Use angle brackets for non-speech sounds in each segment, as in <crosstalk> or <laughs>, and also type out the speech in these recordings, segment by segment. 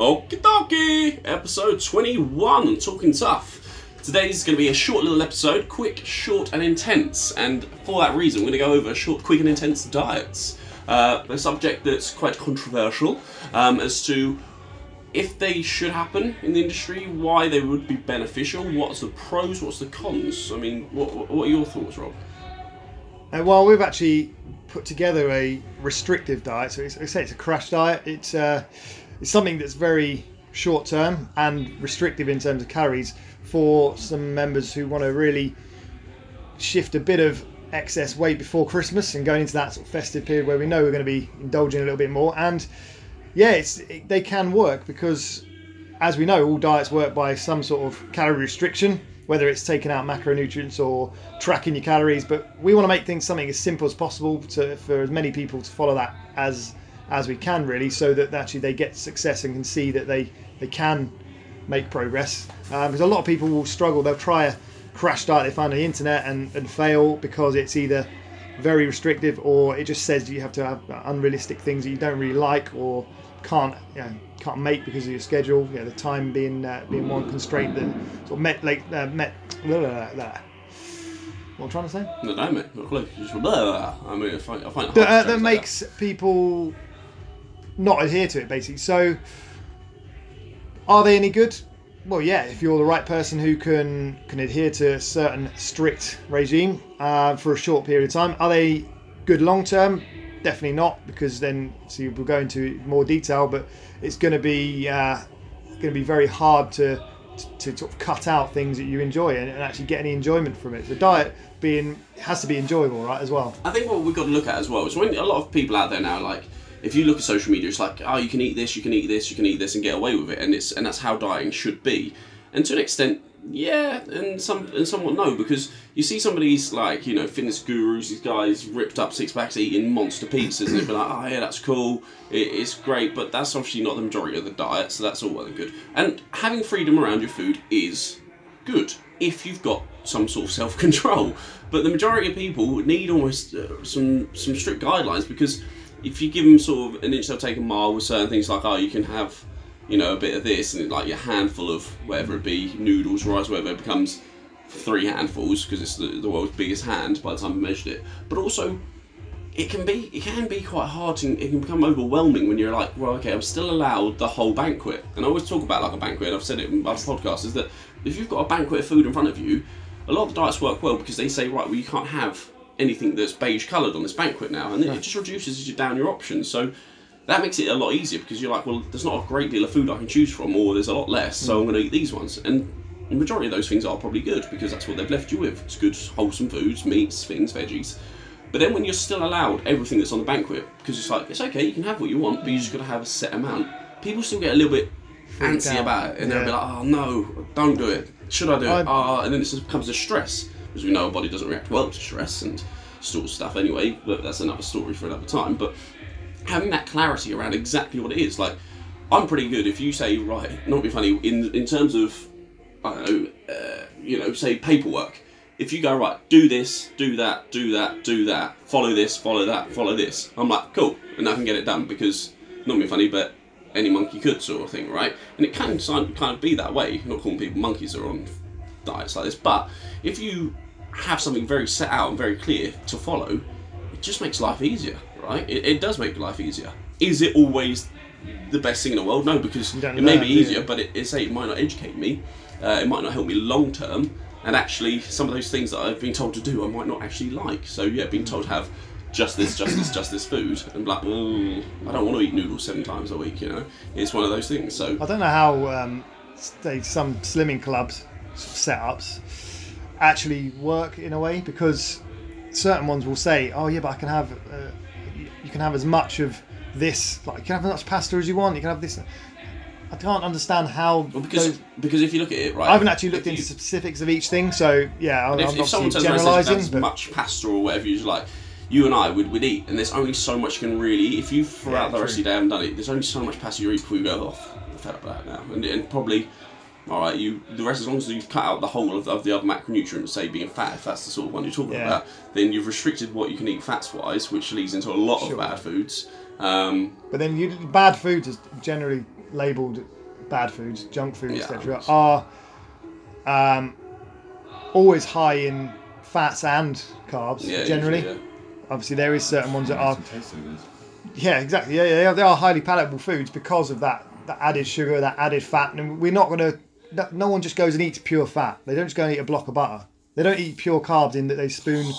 Okie dokie! Episode 21, Talking Tough. Today's going to be a short little episode, quick, short, and intense. And for that reason, we're going to go over short, quick, and intense diets. Uh, a subject that's quite controversial um, as to if they should happen in the industry, why they would be beneficial, what's the pros, what's the cons. I mean, what, what are your thoughts, Rob? Uh, well, we've actually put together a restrictive diet. So it's, I say it's a crash diet. It's uh, it's something that's very short term and restrictive in terms of calories for some members who want to really shift a bit of excess weight before Christmas and going into that sort of festive period where we know we're going to be indulging a little bit more. And yeah, it, they can work because, as we know, all diets work by some sort of calorie restriction, whether it's taking out macronutrients or tracking your calories. But we want to make things something as simple as possible to for as many people to follow that as as we can, really, so that actually they get success and can see that they they can make progress. Um, because a lot of people will struggle; they'll try a crash diet they find on the internet and, and fail because it's either very restrictive or it just says you have to have unrealistic things that you don't really like or can't you know, can't make because of your schedule. You know, the time being uh, being one constraint that sort of met like uh, met. Blah, blah, blah, What I'm trying to say? No, no, mate. Not close. Just blah. I mean, I find, I find it hard That, uh, that makes people not adhere to it basically. So, are they any good? Well, yeah. If you're the right person who can can adhere to a certain strict regime uh, for a short period of time, are they good long term? Definitely not, because then so we'll go into more detail. But it's going to be uh, going to be very hard to, to to sort of cut out things that you enjoy and, and actually get any enjoyment from it. The diet being has to be enjoyable, right? As well. I think what we've got to look at as well is when a lot of people out there now, like if you look at social media, it's like, oh, you can eat this, you can eat this, you can eat this, and get away with it, and it's and that's how dieting should be. And to an extent, yeah, and some and somewhat no, because you see some of these like you know fitness gurus, these guys ripped up six packs eating monster pizzas, and they'd be like, oh yeah, that's cool, it, it's great, but that's obviously not the majority of the diet, so that's all well and good. And having freedom around your food is good if you've got some sort of self control. But the majority of people need almost uh, some some strict guidelines because if you give them sort of an inch they'll take a mile with certain things like oh you can have you know a bit of this and like your handful of whatever it be noodles rice whatever it becomes three handfuls because it's the, the world's biggest hand by the time I measured it. But also it can be it can be quite hard and it can become overwhelming when you're like well okay I'm still allowed the whole banquet. And I always talk about like a banquet I've said it in other podcasts is that if you've got a banquet of food in front of you a lot of the diets work well because they say right well you can't have anything that's beige coloured on this banquet now and it just reduces you down your options. So that makes it a lot easier because you're like well there's not a great deal of food I can choose from or there's a lot less so I'm going to eat these ones. And the majority of those things are probably good because that's what they've left you with. It's good wholesome foods meats things veggies. But then when you're still allowed everything that's on the banquet, because it's like it's okay, you can have what you want, but you just got to have a set amount. People still get a little bit antsy about it, and they'll be like, "Oh no, don't do it. Should I do it? Ah," and then it just becomes a stress, because we know our body doesn't react well to stress and sort of stuff anyway. But that's another story for another time. But having that clarity around exactly what it is, like I'm pretty good. If you say right, not be funny in in terms of I don't know, uh, you know, say paperwork. If you go right, do this, do that, do that, do that, follow this, follow that, follow this, I'm like, cool, and I can get it done because not be funny, but any monkey could sort of thing, right? And it can kind of be that way. Not calling people monkeys are on diets like this, but if you have something very set out and very clear to follow, it just makes life easier, right? It, it does make life easier. Is it always the best thing in the world? No, because it may learn, be easier, but it, it say it might not educate me. Uh, it might not help me long term, and actually, some of those things that I've been told to do, I might not actually like. So yeah, being told to have just this, just this, just this food, and like, mm, I don't want to eat noodles seven times a week. You know, it's one of those things. So I don't know how um, they, some slimming clubs setups actually work in a way because certain ones will say, "Oh yeah, but I can have uh, you can have as much of this, like you can have as much pasta as you want. You can have this." I can't understand how. well, because those- because if you look at it, right, I haven't actually looked into you- specifics of each thing, so yeah, I'm, But I'm if, if someone around generalising. as much pasta or whatever you like, you and I would, would eat, and there's only so much you can really. Eat. If you throughout Yeah, the rest of your day haven't done it, there's only so much pasta you eat before you go off. I'm fed up with that now, and, and probably. All right, you the rest as long as you've cut out the whole of, of the other macronutrients, say being fat, if that's the sort of one you're talking Yeah. about, then you've restricted what you can eat fats wise, which leads into a lot Sure. of bad foods. Um, but then you, bad foods is generally labelled bad foods, junk food, Yeah. etc., are um, always high in fats and carbs. Yeah, generally, usually, yeah. obviously there is certain ones that are Doesn't taste yeah, exactly. Yeah, yeah, they are, they are highly palatable foods because of that, that added sugar, that added fat. And we're not going to. No, no one just goes and eats pure fat. They don't just go and eat a block of butter. They don't eat pure carbs in that they spoon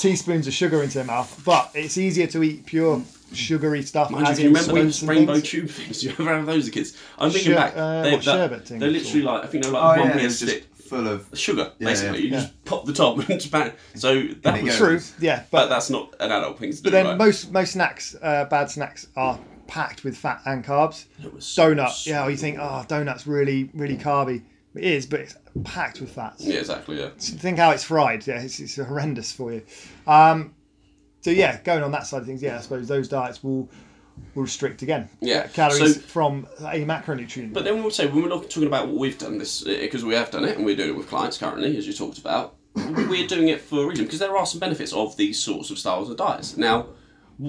teaspoons of sugar into their mouth. But it's easier to eat pure sugary stuff. Mind you, as can you in remember those rainbow things. tube things? Do you ever have those as kids? I'm thinking Sher- back. uh, they, what, sherbet things They're literally like I think they're Oh like one yeah, beer stick full of. sugar. Yeah, basically, yeah. you Yeah. just pop the top and just bang. So that There you was. True, yeah, But but that's not an adult thing to do. but then right? most most snacks, uh, bad snacks, are packed with fat and carbs. It was so- Donut, yeah, you think, oh, donut's really really carby. It is, but it's packed with fats. Yeah, exactly. Yeah. think how it's fried. Yeah, it's, it's horrendous for you. Um, so yeah, going on that side of things, yeah, I suppose those diets will will restrict again. Yeah, uh, calories so- from a macronutrient. But then we'll say when we're not talking about what we've done this eh, because we have done it and we're doing it with clients currently, as you talked about. we're doing it for a reason because there are some benefits of these sorts of styles of diets. Now,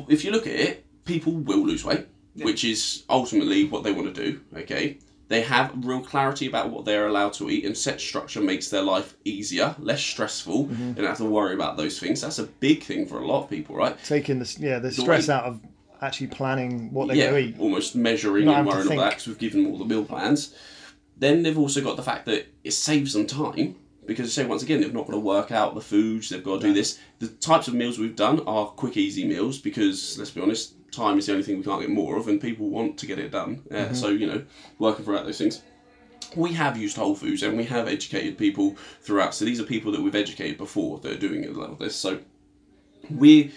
if you look at it, people will lose weight, which is ultimately what they want to do. Okay, they have real clarity about what they're allowed to eat, and set structure makes their life easier, less stressful. Mm-hmm. Don't have to worry about those things. That's a big thing for a lot of people, right? taking the yeah the stress out of actually planning what they're yeah, going to eat. almost measuring Not and worrying about that because we've given them all the meal plans. Then they've also got the fact that it saves them time because, say, once again, they've not got to work out the foods, they've got to do this. The types of meals we've done are quick, easy meals because, let's be honest, time is the only thing we can't get more of, and people want to get it done. Uh, Mm-hmm. So, you know, working throughout those things. We have used Whole Foods and we have educated people throughout. So these are people that we've educated before that are doing a lot of this. So we're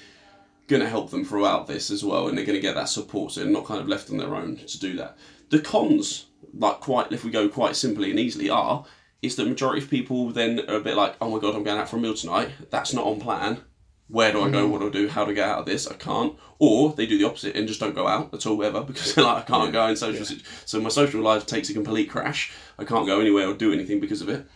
going to help them throughout this as well, and they're going to get that support, so they're not kind of left on their own to do that. The cons, like quite, if we go quite simply and easily, are is that majority of people then are a bit like, oh my god, I'm going out for a meal tonight. That's not on plan. Where do I go? Mm-hmm. What do I do? How do I get out of this? I can't. Or they do the opposite and just don't go out at all ever <laughs> because they're like, I can't go in social. sit- So my social life takes a complete crash. I can't go anywhere or do anything because of it.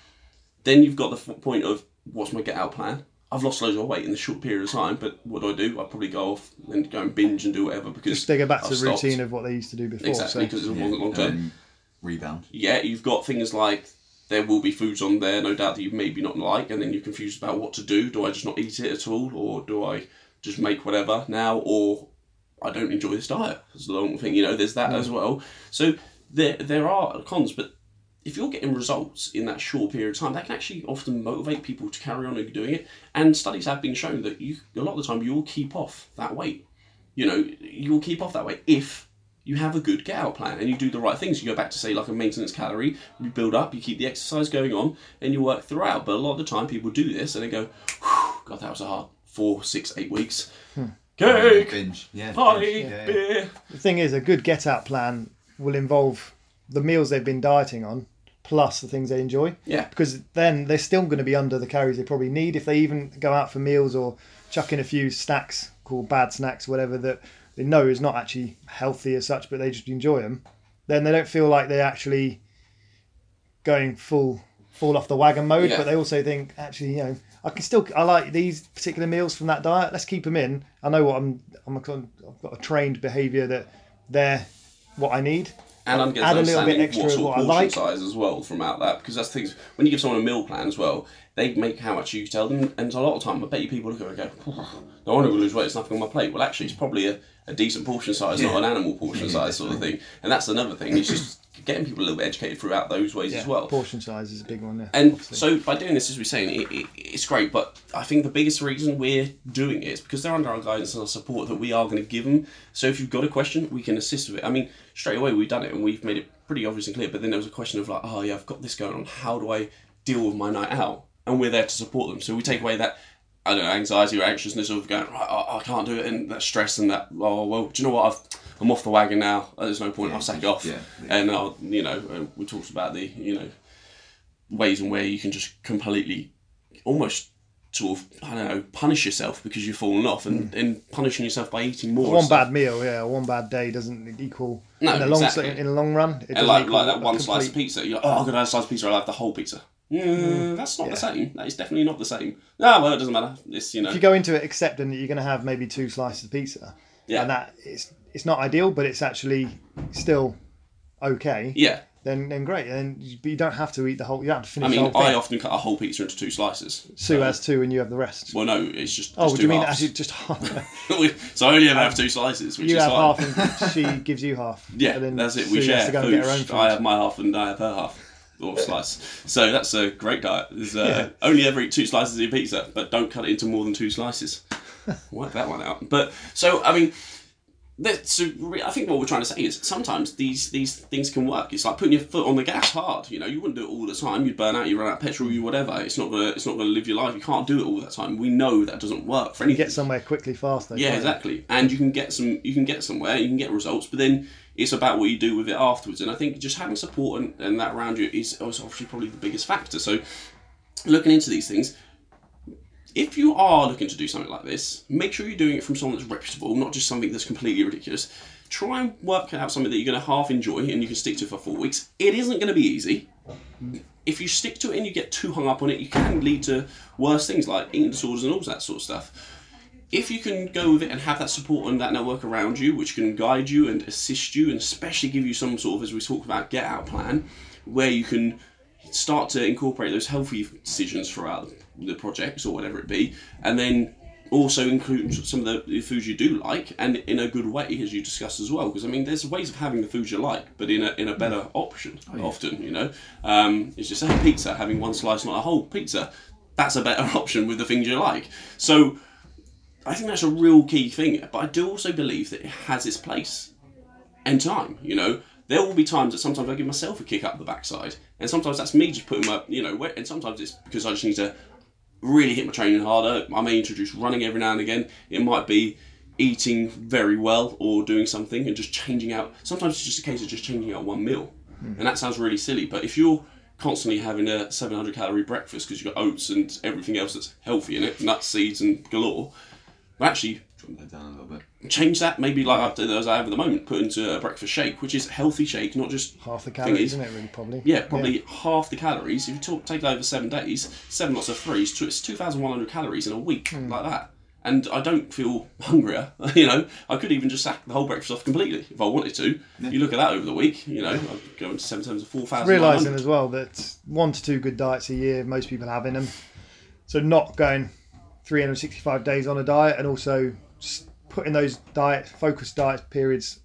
Then you've got the f- point of what's my get out plan? I've lost loads of weight in the short period of time, but what do I do? I probably go off and go and binge and do whatever because Just they go back to I've the stopped. routine of what they used to do before. exactly So because it Yeah, wasn't long term. and rebound. Yeah, you've got things like there will be foods on there, no doubt that you maybe not like, and then you're confused about what to do. Do I just not eat it at all, or do I just make whatever now, or I don't enjoy this diet? It's a long thing, you know. There's that as mm. well. So there there are cons, but if you're getting results in that short period of time, that can actually often motivate people to carry on doing it. And studies have been shown that you a lot of the time you will keep off that weight. You know, you will keep off that weight if you have a good get out plan and you do the right things. You go back to say like a maintenance calorie, you build up, you keep the exercise going on, and you work throughout. But a lot of the time people do this and they go, God, that was a hard four, six, eight weeks. Hmm. Cake, Binge. Yeah. party, binge, yeah, yeah. beer. the thing is, a good get out plan will involve the meals they've been dieting on plus the things they enjoy. Yeah. Because then they're still going to be under the calories they probably need if they even go out for meals or chuck in a few snacks called bad snacks, whatever that they know is not actually healthy as such, but they just enjoy them. Then they don't feel like they're actually going full fall off the wagon mode, Yeah. but they also think actually, you know, I can still I like these particular meals from that diet. Let's keep them in. I know what I'm. I'm a, I've got a trained behaviour that they're what I need. And I'm getting Add a little bit extra what of what I portion like. size as well from out that because that's things when you give someone a meal plan as well, they make how much you tell them, and a lot of time I bet you people look at it and go, "No wonder we lose weight. It's nothing on my plate." Well, actually, it's probably a, a decent portion size, not an animal portion size sort of thing. And that's another thing. It's just getting people a little bit educated throughout those ways as well. Portion size is a big one. Yeah, And obviously. so by doing this, as we're saying, it, it, it's great. But I think the biggest reason we're doing it is because they're under our guidance and our support that we are going to give them. So if you've got a question, we can assist with it. I mean, straight away we've done it and we've made it pretty obvious and clear. But then there was a question of like, oh yeah, I've got this going on. How do I deal with my night out? And we're there to support them. So we take away that. I don't know, anxiety or anxiousness of going, right, I, I can't do it, and that stress and that, oh, well, do you know what, I've, I'm off the wagon now, there's no point, I'll sack it off. yeah, And, I'll, you know, uh, we talked about the, you know, ways and where you can just completely almost sort of I don't know punish yourself because you've fallen off and, and punishing yourself by eating more. One bad meal, yeah, one bad day doesn't equal No, in the long exactly. in the long run. It and doesn't like equal like that a one slice of pizza, you're like, oh, I'm gonna have a slice of pizza. I'll have the whole pizza. Mm, mm, that's not Yeah. the same. That is definitely not the same. No, well, it doesn't matter. It's you know, If you go into it accepting that you're going to have maybe two slices of pizza, Yeah. and that it's it's not ideal, but it's actually still okay, Yeah. then then great. Then you, but you don't have to eat the whole. You don't have to I finish mean, the whole I often cut a whole pizza into two slices. Sue So- has two, and you have the rest. Well, no, it's just. oh, do you mean halves. actually just half? <laughs> so I only ever have um, two slices, which you is have fine. half, and she gives you half. <laughs> Yeah, and then that's it. We Sue share has to go food. and get her own food. I have my half and I have her half. Or slice. So that's a great diet. There's, uh, Yeah. Only ever eat two slices of your pizza, but don't cut it into more than two slices. <laughs> Work that one out. But so I mean, so re- I think what we're trying to say is sometimes these these things can work. It's like putting your foot on the gas hard. You know, you wouldn't do it all the time. You'd burn out. You run out of petrol. You whatever. It's not gonna it's not gonna live your life. You can't do it all the time. We know that doesn't work for anything. get somewhere quickly, fast. Though, Yeah, you? exactly. And you can get some, you can get somewhere, you can get results, but then it's about what you do with it afterwards. And I think just having support and, and that around you is obviously probably the biggest factor. So looking into these things, if you are looking to do something like this, make sure you're doing it from someone that's reputable, not just something that's completely ridiculous. Try and work out something that you're going to half enjoy and you can stick to for four weeks. It isn't going to be easy. If you stick to it and you get too hung up on it, you can lead to worse things like eating disorders and all that sort of stuff if you can go with it and have that support and that network around you, which can guide you and assist you, and especially give you some sort of, as we talked about, get out plan, where you can start to incorporate those healthy decisions throughout the projects or whatever it be, and then also include some of the, foods you do like and in a good way as you discussed as well. Because i mean there's ways of having the foods you like but in a, in a better option often you know? Um, it's just say pizza having one slice not a whole pizza. That's a better <laughs> option with the things you like. So I think that's a real key thing. But I do also believe that it has its place and time. You know, there will be times that sometimes I give myself a kick up the backside, and sometimes that's me just putting my, you know, and sometimes it's because I just need to really hit my training harder. I may introduce running every now and again. It might be eating very well or doing something and just changing out. Sometimes it's just a case of just changing out one meal, hmm. and that sounds really silly. But if you're constantly having a 700 calorie breakfast because you've got oats and everything else that's healthy in it, nuts, seeds, and galore. Well, actually, Trim that down a little bit. change that maybe like I- as I have at the moment, put into a breakfast shake, which is a healthy shake, not just Half the Thing calories, is- isn't it? Really, probably. yeah, probably half the calories. If you talk, take it over seven days, seven lots of threes, so it's two thousand one hundred calories in a week, hmm. like that. And I don't feel <laughs> hungrier. <laughs> You know, I could even just sack the whole breakfast off completely if I wanted to. You look at that over the week. You know, I'd go into seven times of four thousand. Realizing as well that one to two good diets a year, most people have in them. So not going 365 days on a diet, and also putting those diet focused diet periods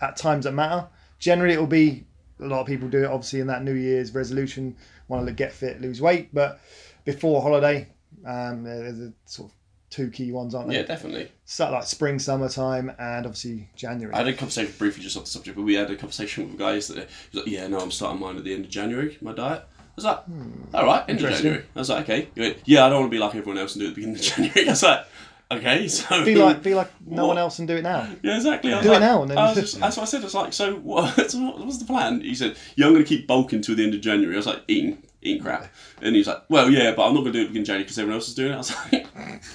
at times that matter. Generally, it will be a lot of people do it obviously in that New Year's resolution, want to get fit, lose weight, but before holiday, um, there's a sort of two key ones, aren't there? Yeah, definitely. So like spring, summertime, and obviously January. I had a conversation briefly just off the subject, but we had a conversation with guys guy yesterday. He was like, "Yeah, no, I'm starting mine at the end of January. My diet." I was like, hmm. "All right, Interesting. January." I was like, "Okay." He went, "Yeah, I don't want to be like everyone else and do it at the beginning of <laughs> January." I was like, "Okay, <laughs> so be like, be like no What? one else and do it now. Yeah, exactly. Do it now and then- just, that's what I said. It's like, so what, <laughs> so what was the plan? He said, yeah, I'm going to keep bulking to the end of January. I was like, eating, eating crap. And he's like, well, yeah, but I'm not going to do it beginning January because everyone else is doing it. I was like,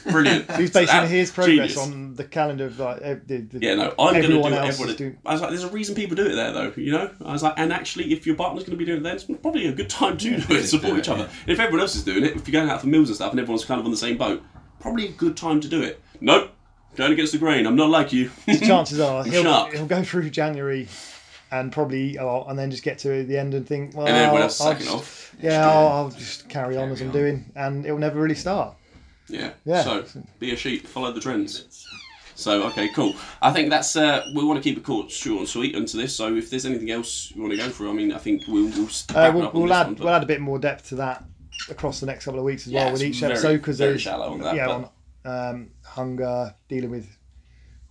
<laughs> brilliant. He's basing That- his progress genius. on the calendar of like the, the, Yeah, no, I'm going to do everyone what everyone is doing. I was like, there's a reason people do it there, though, you know? I was like, and actually, if your partner's going to be doing it then, it's probably a good time to do it, support do it, each other. yeah. If everyone else is doing it, if you're going out for meals and stuff and everyone's kind of on the same boat, probably a good time to do it. Nope, going against the grain. I'm not like you. Chances are <laughs> he'll, he'll go through January and probably eat a lot, and then just get to the end and think, well, and else is I'll just- off. Yeah, I'll, I'll just carry on as I'm on. doing, and it'll never really start. Yeah. Yeah. So be a sheep, follow the trends. So okay, cool. I think that's uh, we want to keep it short, short and sweet into this. So if there's anything else you want to go through, I mean, I think we'll we'll Uh, we'll, we'll add one, we'll add a bit more depth to that across the next couple of weeks as Yeah, well with each very- episode because very there's shallow on that, yeah but- on um, hunger, dealing with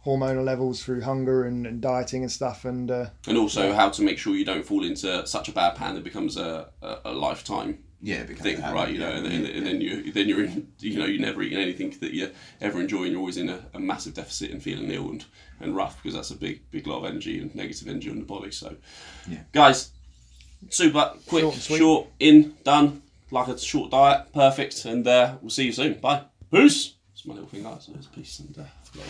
hormonal levels through hunger and, and dieting and stuff, and uh, and also how to make sure you don't fall into such a bad pan that becomes a, a, a lifetime Yeah, it thing, habit, right? You know, yeah, and, then yeah, and then you then you're in, you know, you're never eating anything that you ever enjoy, and you're always in a, a massive deficit and feeling ill and, and rough because that's a big big lot of energy and negative energy on the body. So, Yeah. guys, super quick, Short short, in, done, like a short diet, perfect, and uh, we'll see you soon. Bye, peace. It's my little thing, guys. So it's peace and uh.